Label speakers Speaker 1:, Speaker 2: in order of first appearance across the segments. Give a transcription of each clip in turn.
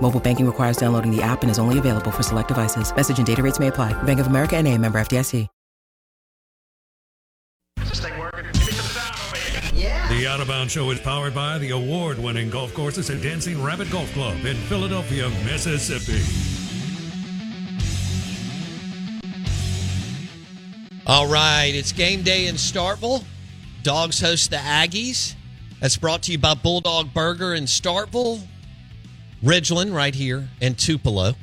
Speaker 1: Mobile banking requires downloading the app and is only available for select devices. Message and data rates may apply. Bank of America and a member FDIC.
Speaker 2: The Out of Bounds Show is powered by the award winning golf courses at Dancing Rabbit Golf Club in Philadelphia, Mississippi.
Speaker 3: All right, it's game day in Starkville. Dogs host the Aggies. That's brought to you by Bulldog Burger in Starkville, Ridgeland right here, and Tupelo.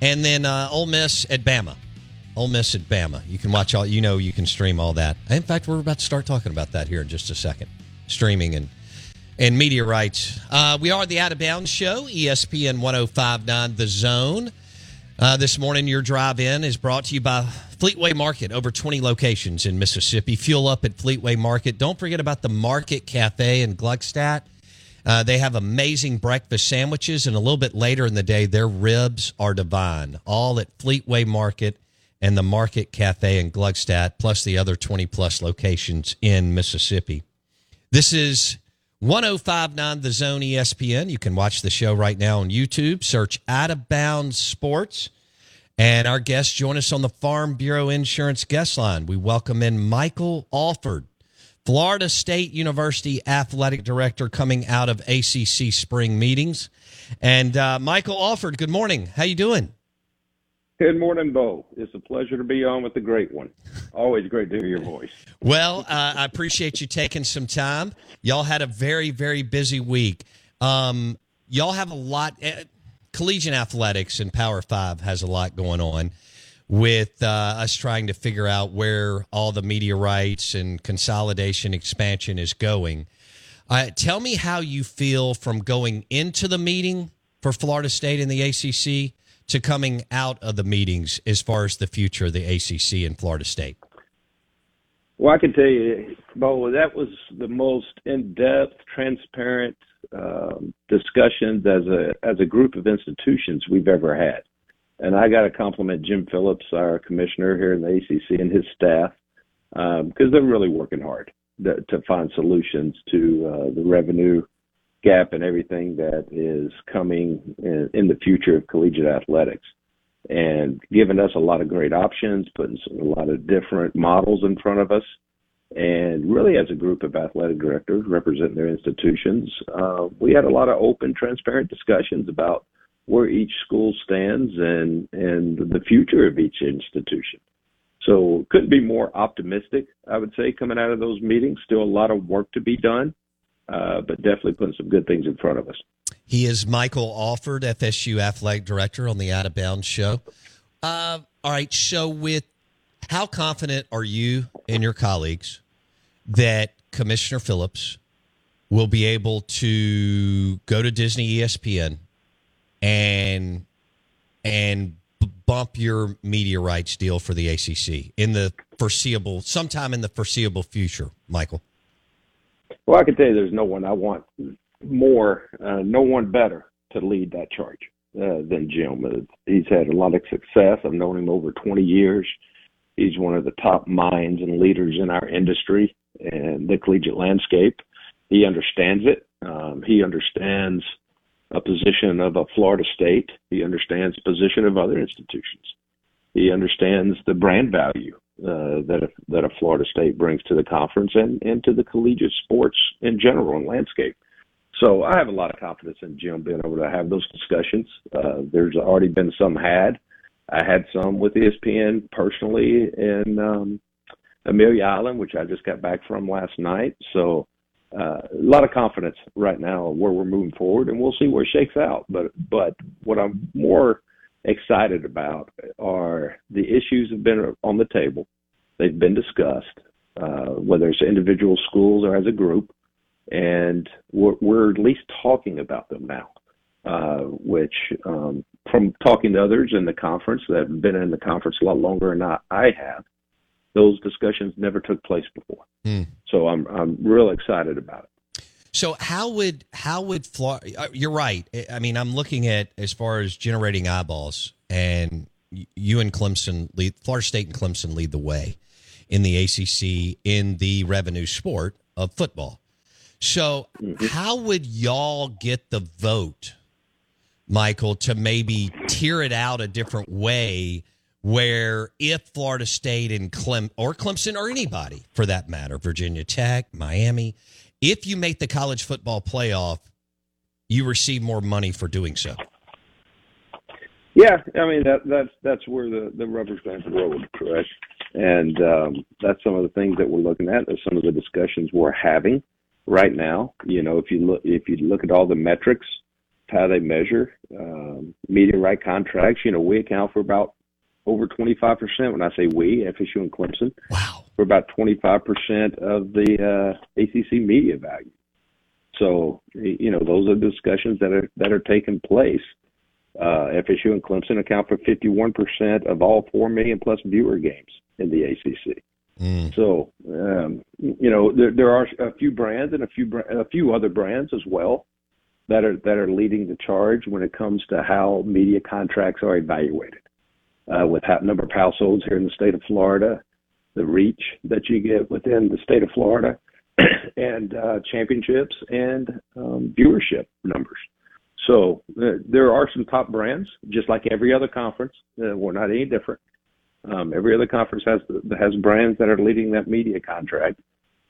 Speaker 3: And then uh, Ole Miss at Bama. Ole Miss at Bama. You can watch all, you know, you can stream all that. In fact, we're about to start talking about that here in just a second. Streaming and and media rights. Uh, we are the Out of Bounds Show, ESPN 1059 The Zone. Uh, this morning, your drive in is brought to you by Fleetway Market, over 20 locations in Mississippi. Fuel up at Fleetway Market. Don't forget about the Market Cafe in Gluckstadt. Uh, they have amazing breakfast sandwiches, and a little bit later in the day, their ribs are divine. All at Fleetway Market and the Market Cafe in Gluckstadt, plus the other 20 plus locations in Mississippi. This is 1059 The Zone ESPN. You can watch the show right now on YouTube. Search Out of Bounds Sports. And our guests join us on the Farm Bureau Insurance guest line. We welcome in Michael Alford, Florida State University athletic director coming out of ACC spring meetings. And uh, Michael Alford, good morning. How you doing?
Speaker 4: Good morning, Bo. It's a pleasure to be on with the great one. Always great to hear your voice.
Speaker 3: Well, uh, I appreciate you taking some time. Y'all had a very, very busy week. Um, y'all have a lot. Uh, collegiate athletics and Power Five has a lot going on with uh, us trying to figure out where all the media rights and consolidation expansion is going. Uh, tell me how you feel from going into the meeting for Florida State and the ACC to coming out of the meetings as far as the future of the ACC and Florida State.
Speaker 4: Well, I can tell you, Bo, that was the most in-depth, transparent um, discussions as a as a group of institutions we've ever had. And I got to compliment Jim Phillips, our commissioner here in the ACC, and his staff because um, they're really working hard to, to find solutions to uh, the revenue gap and everything that is coming in, in, the future of collegiate athletics and giving us a lot of great options, putting a lot of different models in front of us. And really, as a group of athletic directors representing their institutions, uh, we had a lot of open, transparent discussions about where each school stands and, and the future of each institution. So couldn't be more optimistic, I would say, coming out of those meetings. Still a lot of work to be done, uh, but definitely putting some good things in front of us.
Speaker 3: He is Michael Alford, FSU athletic director on the Out of Bounds show. Uh, all right, so with how confident are you and your colleagues that Commissioner Phillips will be able to go to Disney ESPN and and bump your media rights deal for the ACC in the foreseeable sometime in the foreseeable future, Michael?
Speaker 4: Well, I can tell you, there's no one I want more, uh, no one better to lead that charge uh, than Jim. He's had a lot of success. I've known him over 20 years. He's one of the top minds and leaders in our industry and the collegiate landscape. He understands it. Um, he understands a position of a Florida State. He understands the position of other institutions. He understands the brand value uh, that a, that a Florida State brings to the conference and, and to the collegiate sports in general and landscape. So I have a lot of confidence in Jim being able to have those discussions. Uh, there's already been some had. I had some with ESPN personally in um, Amelia Island, which I just got back from last night. So uh, a lot of confidence right now where we're moving forward, and we'll see where it shakes out. But but what I'm more excited about are the issues have been on the table. They've been discussed, uh, whether it's individual schools or as a group, and we're, we're at least talking about them now. Uh, which, um, from talking to others in the conference that have been in the conference a lot longer than I, I have, those discussions never took place before. Hmm. So I'm I'm real excited about it.
Speaker 3: So how would how would Florida? Uh, you're right. I mean, I'm looking at as far as generating eyeballs, and you and Clemson lead. Florida State and Clemson lead the way in the ACC in the revenue sport of football. So mm-hmm. how would y'all get the vote, Michael, to maybe tear it out a different way? Where if Florida State and Clem or Clemson or anybody for that matter, Virginia Tech, Miami, if you make the college football playoff, you receive more money for doing so.
Speaker 4: Yeah, I mean that that's that's where the the rubber's going to road, correct? And um, that's some of the things that we're looking at. There's some of the discussions we're having right now. You know, if you look if you look at all the metrics, how they measure um, media right contracts, you know, we account for about over 25%. When I say we, FSU and Clemson,
Speaker 3: wow,
Speaker 4: for about 25% of the uh, ACC media value. So you know those are discussions that are that are taking place. Uh, FSU and Clemson account for 51% of all four million plus viewer games in the ACC. Mm. So um, you know there, there are a few brands and a few a few other brands as well that are that are leading the charge when it comes to how media contracts are evaluated uh, with ha- number of households here in the state of Florida, the reach that you get within the state of Florida, and uh, championships and um, viewership numbers. So uh, there are some top brands, just like every other conference. Uh, we're not any different. Um, every other conference has has brands that are leading that media contract,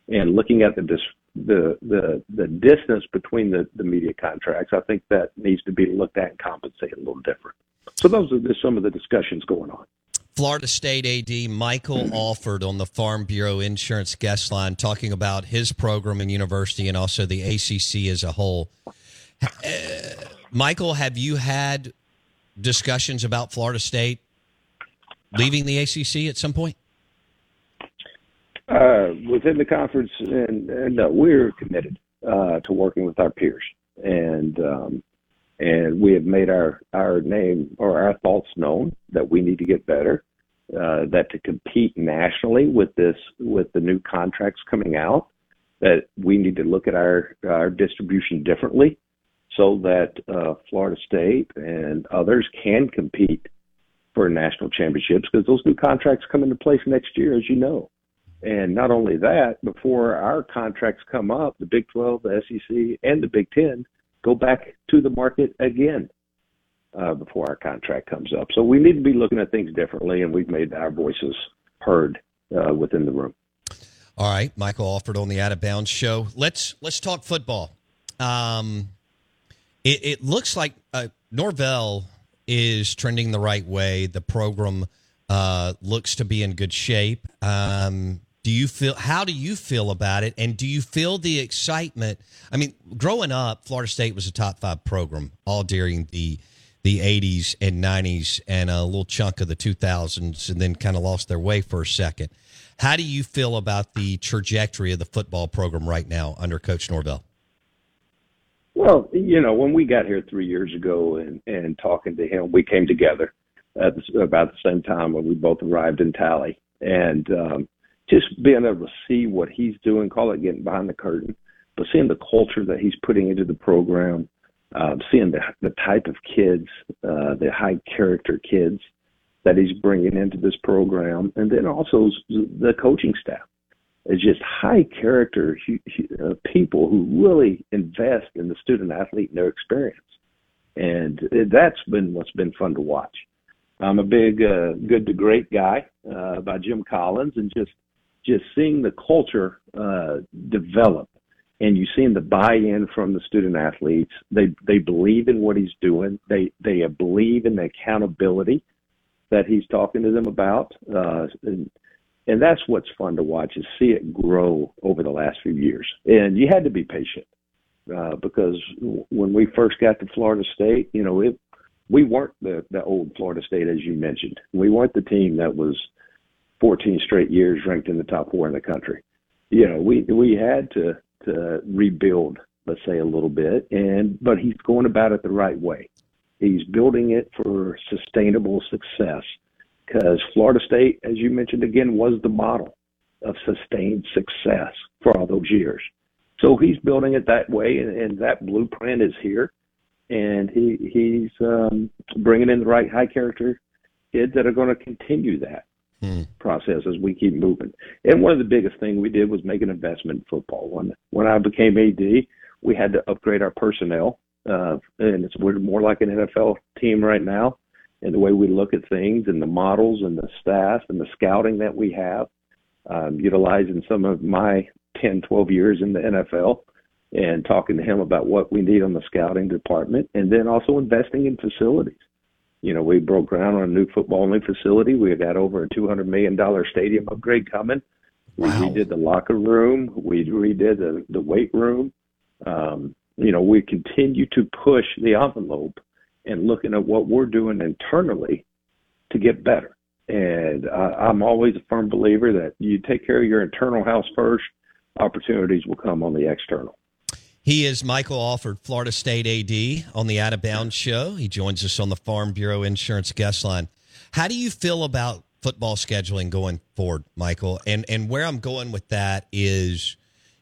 Speaker 4: and looking at the dis- the the the distance between the the media contracts, I think that needs to be looked at and compensated a little different. So those are just some of the discussions going on.
Speaker 3: Florida State AD Michael Alford on the Farm Bureau Insurance guest line talking about his program and university and also the ACC as a whole. Uh, Michael, have you had discussions about Florida State leaving the ACC at some point?
Speaker 4: Uh, within the conference, and, and uh, we're committed uh, to working with our peers. And um, and we have made our our name or our thoughts known that we need to get better. Uh, that to compete nationally with this with the new contracts coming out, that we need to look at our our distribution differently, so that uh, Florida State and others can compete for national championships because those new contracts come into place next year, as you know. And not only that, before our contracts come up, the Big 12, the SEC, and the Big 10 go back to the market again uh, before our contract comes up. So we need to be looking at things differently, and we've made our voices heard uh, within the room.
Speaker 3: All right, Michael Alford on the Out of Bounds show. Let's let's talk football. Um, it, it looks like uh, Norvell is trending the right way. The program uh, looks to be in good shape. Um, do you feel how do you feel about it? And do you feel the excitement? I mean growing up florida state was a top five program all during the the 80s and 90s and a little chunk of the 2000s and then kind of lost their way for a second. How do you feel about the trajectory of the football program right now under coach norvell?
Speaker 4: Well you know when we got here three years ago and and talking to him we came together at about the same time when we both arrived in tally. And um just being able to see what he's doing, call it getting behind the curtain, but seeing the culture that he's putting into the program, uh, seeing the the type of kids, uh, the high character kids that he's bringing into this program, and then also the coaching staff. It's just high character uh, people who really invest in the student athlete and their experience, and that's been what's been fun to watch. I'm a big uh, Good to Great guy uh, by Jim Collins, and just just seeing the culture uh, develop, and you seeing the buy-in from the student athletes. They they believe in what he's doing. They they believe in the accountability that he's talking to them about. Uh, and, and that's what's fun to watch is see it grow over the last few years. And you had to be patient uh, because when we first got to Florida State, you know, it we weren't the the old Florida State as you mentioned. We weren't the team that was 14 straight years ranked in the top four in the country. You know, we we had to to rebuild, let's say, a little bit, and but he's going about it the right way. He's building it for sustainable success because Florida State, as you mentioned again, was the model of sustained success for all those years. So he's building it that way, and, and that blueprint is here. And he he's um, bringing in the right high character kids that are going to continue that hmm. process as we keep moving. And one of the biggest things we did was make an investment in football. When when I became AD, we had to upgrade our personnel, uh, and it's we're more like an NFL team right now and the way we look at things and the models and the staff and the scouting that we have, um, utilizing some of my 10, 12 years in the NFL and talking to him about what we need on the scouting department and then also investing in facilities. You know, we broke ground on a new football only facility. We got over a $200 million stadium upgrade coming. We wow. redid the locker room. We redid the, the weight room. Um, you know, we continue to push the envelope and looking at what we're doing internally to get better. And uh, I'm always a firm believer that you take care of your internal house first, opportunities will come on the external.
Speaker 3: He is Michael Alford, Florida State AD on the Out of Bounds show. He joins us on the Farm Bureau Insurance guest line. How do you feel about football scheduling going forward, Michael? And and where I'm going with that is,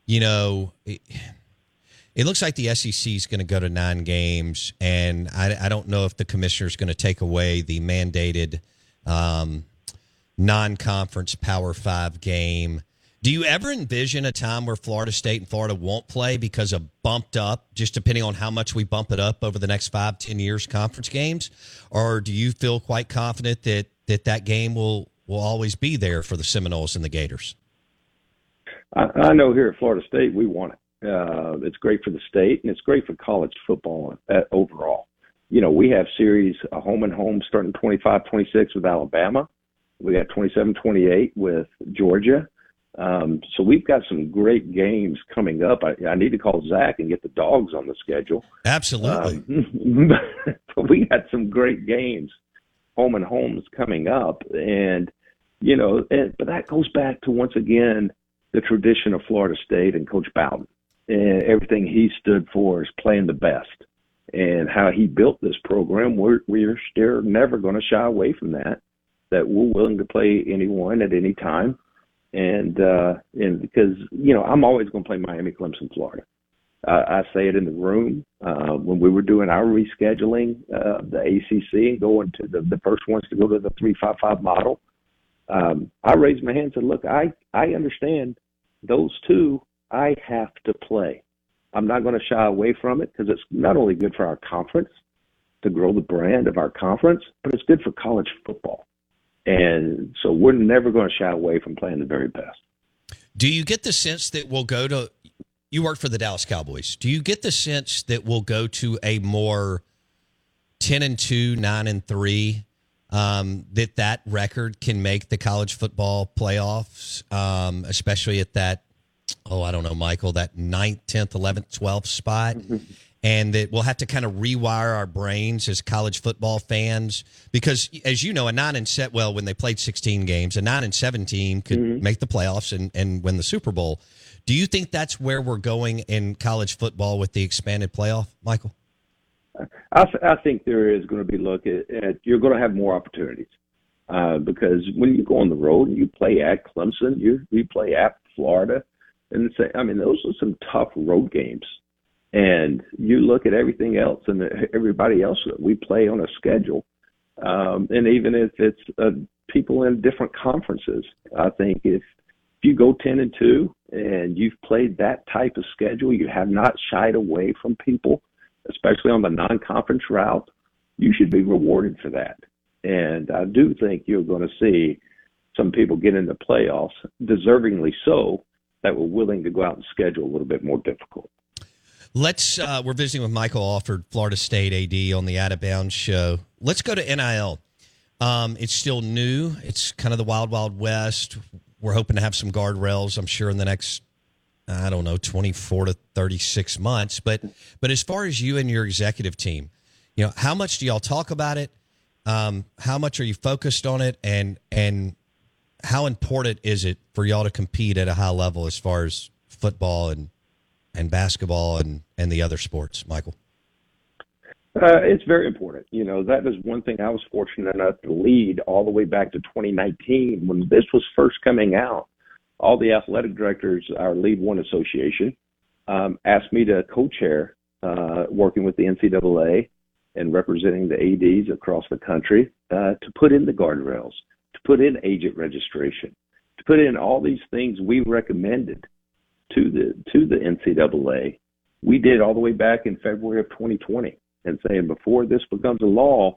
Speaker 3: you know, it looks like the SEC is going to go to nine games, and I, I don't know if the commissioner is going to take away the mandated um, non-conference Power Five game. Do you ever envision a time where Florida State and Florida won't play because of bumped up, just depending on how much we bump it up over the next five, ten years, conference games, or do you feel quite confident that that that game will will always be there for the Seminoles and the Gators?
Speaker 4: I, I know here at Florida State we want it. Uh, it's great for the state and it's great for college football uh, overall. You know, we have series a home and home starting 25 26 with Alabama. We got 27 28 with Georgia. Um, so we've got some great games coming up. I, I need to call Zach and get the dogs on the schedule.
Speaker 3: Absolutely.
Speaker 4: Um, but we got some great games, home and homes coming up, and you know, and, but that goes back to once again the tradition of Florida State and Coach Bowden and everything he stood for is playing the best. And how he built this program, we're we're still never going to shy away from that. That we're willing to play anyone at any time, and uh, and because you know I'm always going to play Miami, Clemson, Florida. Uh, I say it in the room uh, when we were doing our rescheduling, uh, the ACC and going to the, the first ones to go to the three five five model. Um, I raised my hand and said, "Look, I I understand those two I have to play. I'm not going to shy away from it because it's not only good for our conference to grow the brand of our conference, but it's good for college football. And so we're never going to shy away from playing the very best.
Speaker 3: Do you get the sense that we'll go to you work for the Dallas Cowboys. Do you get the sense that we'll go to a more 10 and 2, 9 and 3 um, that that record can make the college football playoffs, um, especially at that oh, I don't know, Michael, that ninth, 10th, 11th, 12th spot. and that we'll have to kind of rewire our brains as college football fans because, as you know, a nine and set well when they played 16 games, a nine and 17 could mm-hmm. make the playoffs and, and win the Super Bowl. Do you think that's where we're going in college football with the expanded playoff, Michael?
Speaker 4: I, I think there is going to be look at, at you're going to have more opportunities uh, because when you go on the road and you play at Clemson, you you play at Florida, and say, I mean, those are some tough road games. And you look at everything else and everybody else that we play on a schedule. um, and even if it's uh, people in different conferences. I think if if you go ten and two and you've played that type of schedule, you have not shied away from people, especially on the non-conference route. You should be rewarded for that. And I do think you're going to see some people get into playoffs, deservingly so, that were willing to go out and schedule a little bit more difficult.
Speaker 3: Let's. Uh, we're visiting with Michael Alford, Florida State AD, on the Out of Bounds show. Let's go to NIL. Um, it's still new. It's kind of the wild, wild west. We're hoping to have some guardrails. I'm sure in the next, I don't know, 24 to 36 months. But but as far as you and your executive team, you know, how much do y'all talk about it? Um, how much are you focused on it? And and how important is it for y'all to compete at a high level as far as football and and basketball and and the other sports, Michael?
Speaker 4: Uh, it's very important. You know, that is one thing I was fortunate enough to lead all the way back to 2019 when this was first coming out. All the athletic directors, our Lead One Association, um, asked me to co-chair, uh, working with the NCAA and representing the ads across the country, uh, to put in the guardrails, to put in agent registration, to put in all these things we recommended to the to the NCAA. We did all the way back in February of 2020, and saying before this becomes a law,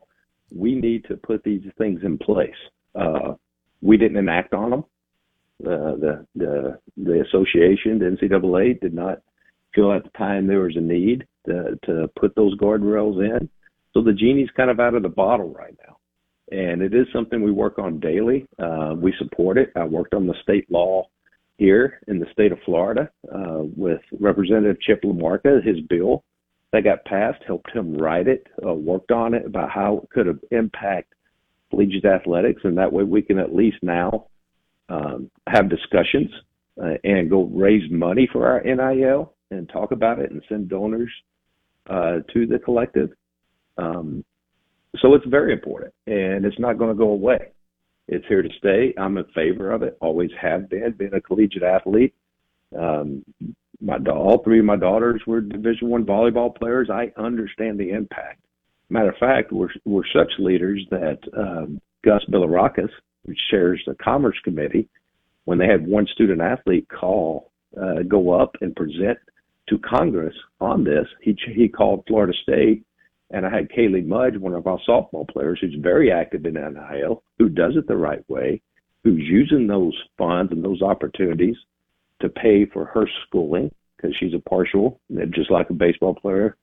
Speaker 4: we need to put these things in place. Uh, we didn't enact on them. Uh, the the the association, the NCAA, did not feel at the time there was a need to, to put those guardrails in. So the genie's kind of out of the bottle right now, and it is something we work on daily. Uh, we support it. I worked on the state law here in the state of Florida uh, with Representative Chip LaMarca. His bill that got passed helped him write it, uh, worked on it about how it could impact collegiate athletics, and that way we can at least now um, have discussions uh, and go raise money for our NIL and talk about it and send donors uh, to the collective. Um, so it's very important, and it's not going to go away. It's here to stay. I'm in favor of it. Always have been. Being a collegiate athlete. Um, my all three of my daughters were Division One volleyball players. I understand the impact. Matter of fact, we're we're such leaders that um, Gus Bilirakis, which chairs the Commerce Committee, when they had one student athlete call, uh, go up and present to Congress on this, he he called Florida State and I had Kaley Mudge, one of our softball players, who's very active in NIL, who does it the right way, who's using those funds and those opportunities to pay for her schooling because she's a partial, just like a baseball player.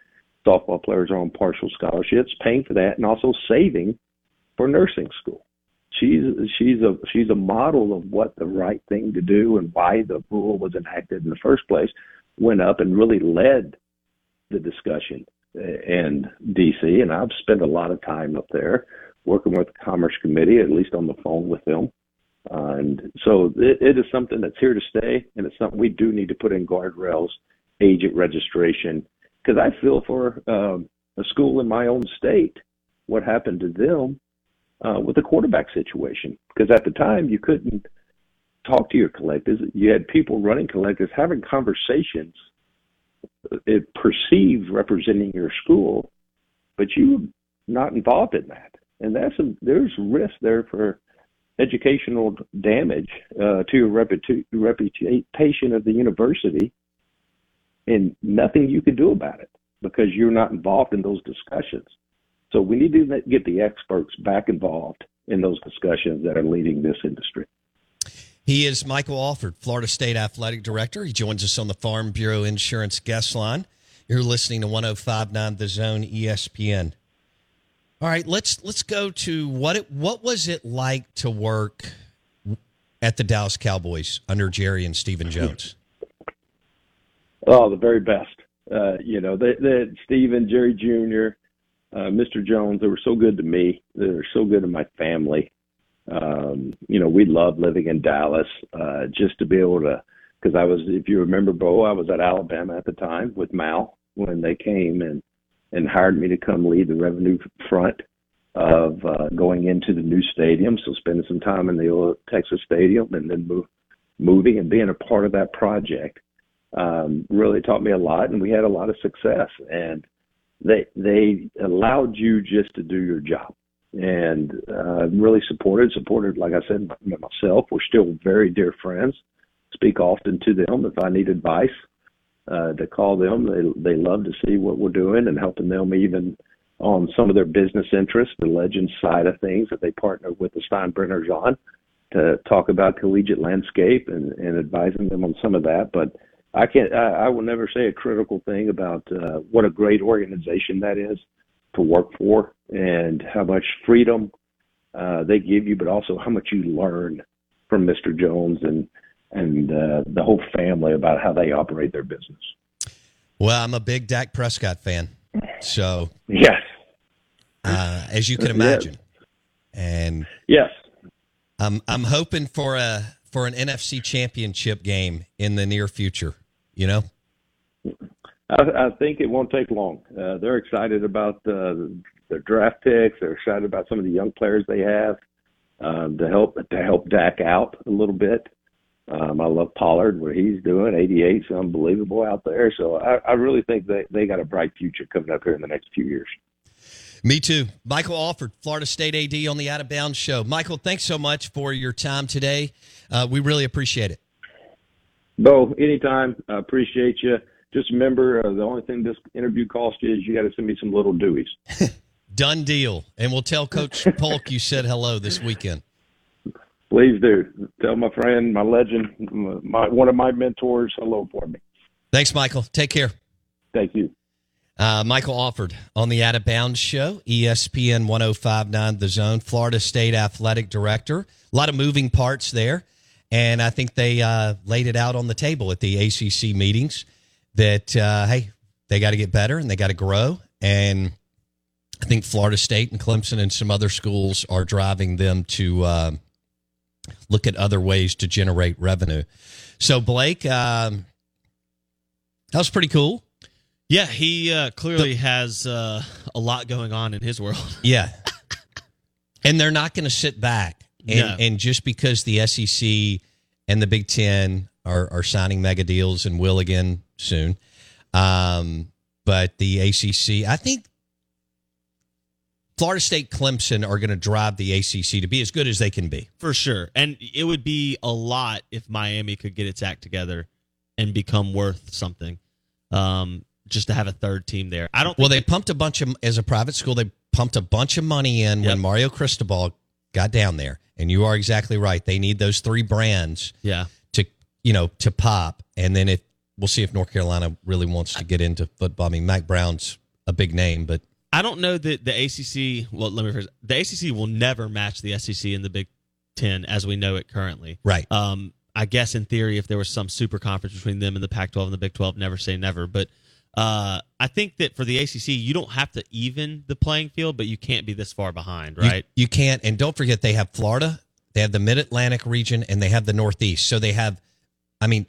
Speaker 4: Softball players are on partial scholarships, paying for that, and also saving for nursing school. She's she's a she's a model of what the right thing to do and why the rule was enacted in the first place. Went up and really led the discussion and DC, and I've spent a lot of time up there working with the Commerce Committee, at least on the phone with them. Uh, and so it, it is something that's here to stay, and it's something we do need to put in guardrails, agent registration, because I feel for um, a school in my own state what happened to them uh, with the quarterback situation. Because at the time you couldn't talk to your collectives, you had people running collectives having conversations it perceived representing your school, but you were not involved in that. And that's a, there's risk there for educational damage uh, to your reputa- reputation of the university, and nothing you can do about it because you're not involved in those discussions. So we need to get the experts back involved in those discussions that are leading this industry.
Speaker 3: He is Michael Alford, Florida State Athletic Director. He joins us on the Farm Bureau Insurance Guest Line. You're listening to 1059 The Zone ESPN. All right, let's let's go to what it what was it like to work at the Dallas Cowboys under Jerry and Stephen Jones?
Speaker 4: Oh, the very best. Uh, you know, they, they Stephen, Jerry Jr., uh, Mr. Jones, they were so good to me. They were so good to my family. Um, you know, we love living in Dallas. Uh, just to be able to, because I was, if you remember, Bo, I was at Alabama at the time with Mal when they came and and hired me to come lead the revenue front of uh, going into the new stadium. So spending some time in the old Texas Stadium and then move, moving and being a part of that project um, really taught me a lot, and we had a lot of success. And they they allowed you just to do your job and uh, really supported. Supported, like I said, by myself. We're still very dear friends. Speak often to them if I need advice. Uh, to call them, they they love to see what we're doing and helping them even on some of their business interests, the legend side of things that they partner with the Steinbrenners on to talk about collegiate landscape and, and advising them on some of that. But I can't, I, I will never say a critical thing about uh, what a great organization that is to work for and how much freedom uh, they give you, but also how much you learn from Mr. Jones and and uh, the whole family about how they operate their business.
Speaker 3: Well, I'm a big Dak Prescott fan, so
Speaker 4: yes,
Speaker 3: uh, as you can imagine, yes. and
Speaker 4: yes,
Speaker 3: I'm I'm hoping for a for an NFC Championship game in the near future. You know,
Speaker 4: I, I think it won't take long. Uh, they're excited about uh, their draft picks. They're excited about some of the young players they have um, to help to help Dak out a little bit. Um, I love Pollard, what he's doing. 88 is unbelievable out there. So I, I really think they, they got a bright future coming up here in the next few years.
Speaker 3: Me too. Michael Alford, Florida State AD on the Out of Bounds Show. Michael, thanks so much for your time today. Uh, we really appreciate it.
Speaker 4: Bo, anytime. I appreciate you. Just remember, uh, the only thing this interview cost you is you got to send me some little dewies.
Speaker 3: Done deal. And we'll tell Coach Polk you said hello this weekend.
Speaker 4: Please do. Tell my friend, my legend, my one of my mentors, hello for me.
Speaker 3: Thanks, Michael. Take care.
Speaker 4: Thank you.
Speaker 3: Uh, Michael Alford on the Out of Bounds show, ESPN 1059 The Zone, Florida State Athletic Director. A lot of moving parts there. And I think they uh, laid it out on the table at the ACC meetings that, uh, hey, they got to get better and they got to grow. And I think Florida State and Clemson and some other schools are driving them to uh, look at other ways to generate revenue. So, Blake, um, that was pretty cool.
Speaker 5: Yeah, he uh, clearly the, has uh, a lot going on in his world.
Speaker 3: yeah. And they're not going to sit back. And, no. and just because the SEC and the Big Ten are, are signing mega deals and will again soon, um, but the ACC, I think Florida State Clemson are going to drive the ACC to be as good as they can be.
Speaker 5: For sure. And it would be a lot if Miami could get its act together and become worth something. Um, just to have a third team there. I don't.
Speaker 3: Well, they, they pumped a bunch of as a private school. They pumped a bunch of money in yep. when Mario Cristobal got down there, and you are exactly right. They need those three brands.
Speaker 5: Yeah.
Speaker 3: To you know to pop, and then if we'll see if North Carolina really wants to get into football. I mean, Mack Brown's a big name, but
Speaker 5: I don't know that the ACC. Well, let me first. The ACC will never match the SEC in the Big Ten as we know it currently.
Speaker 3: Right.
Speaker 5: Um. I guess in theory, if there was some super conference between them and the Pac-12 and the Big 12, never say never. But uh, I think that for the ACC, you don't have to even the playing field, but you can't be this far behind, right?
Speaker 3: You, you can't. And don't forget, they have Florida, they have the Mid Atlantic region, and they have the Northeast. So they have, I mean,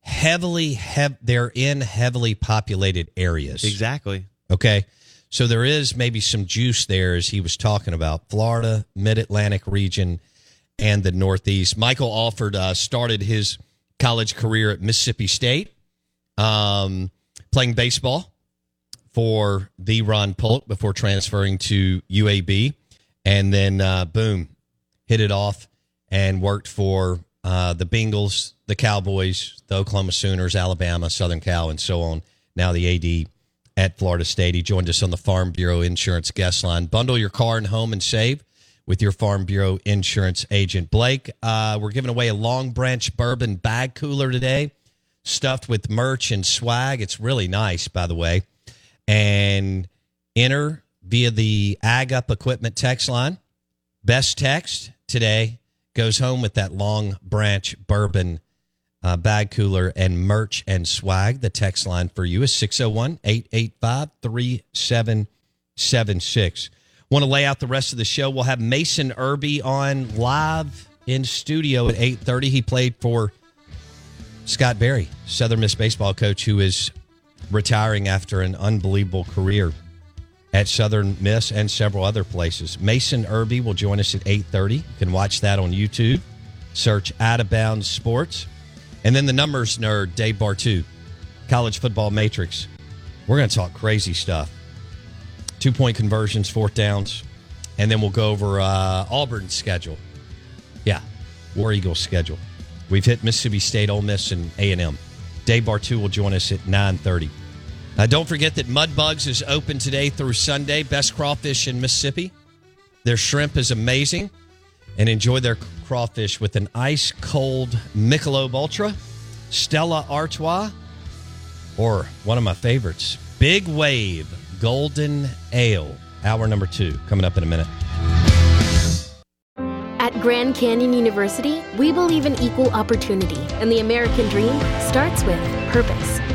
Speaker 3: heavily, hev- they're in heavily populated areas.
Speaker 5: Exactly.
Speaker 3: Okay. So there is maybe some juice there, as he was talking about Florida, Mid Atlantic region, and the Northeast. Michael Alford uh, started his college career at Mississippi State. Um, playing baseball for the Ron Polk before transferring to UAB. And then, uh, boom, hit it off and worked for uh, the Bengals, the Cowboys, the Oklahoma Sooners, Alabama, Southern Cal, and so on. Now the AD at Florida State. He joined us on the Farm Bureau Insurance guest line. Bundle your car and home and save with your Farm Bureau insurance agent. Blake, uh, we're giving away a Longbranch Bourbon bag cooler today stuffed with merch and swag. It's really nice, by the way. And enter via the Ag Up Equipment text line. Best text today goes home with that Longbranch bourbon uh, bag cooler and merch and swag. The text line for you is 601 885 3776. Want to lay out the rest of the show? We'll have Mason Irby on live in studio at 8.30. He played for Scott Berry, Southern Miss baseball coach, who is retiring after an unbelievable career at Southern Miss and several other places. Mason Irby will join us at 8:30. You can watch that on YouTube. Search Out of Bounds Sports. And then the numbers nerd, Dave Bartoo, College Football Matrix. We're going to talk crazy stuff. Two point conversions, fourth downs, and then we'll go over uh, Auburn's schedule. Yeah, War Eagles schedule. We've hit Mississippi State, Ole Miss, and A and M. Dave Bartoo will join us at nine thirty. Uh, don't forget that Mudbugs is open today through Sunday. Best crawfish in Mississippi. Their shrimp is amazing, and enjoy their crawfish with an ice cold Michelob Ultra, Stella Artois, or one of my favorites, Big Wave Golden Ale. Hour number two coming up in a minute.
Speaker 6: At Grand Canyon University, we believe in equal opportunity, and the American dream starts with purpose.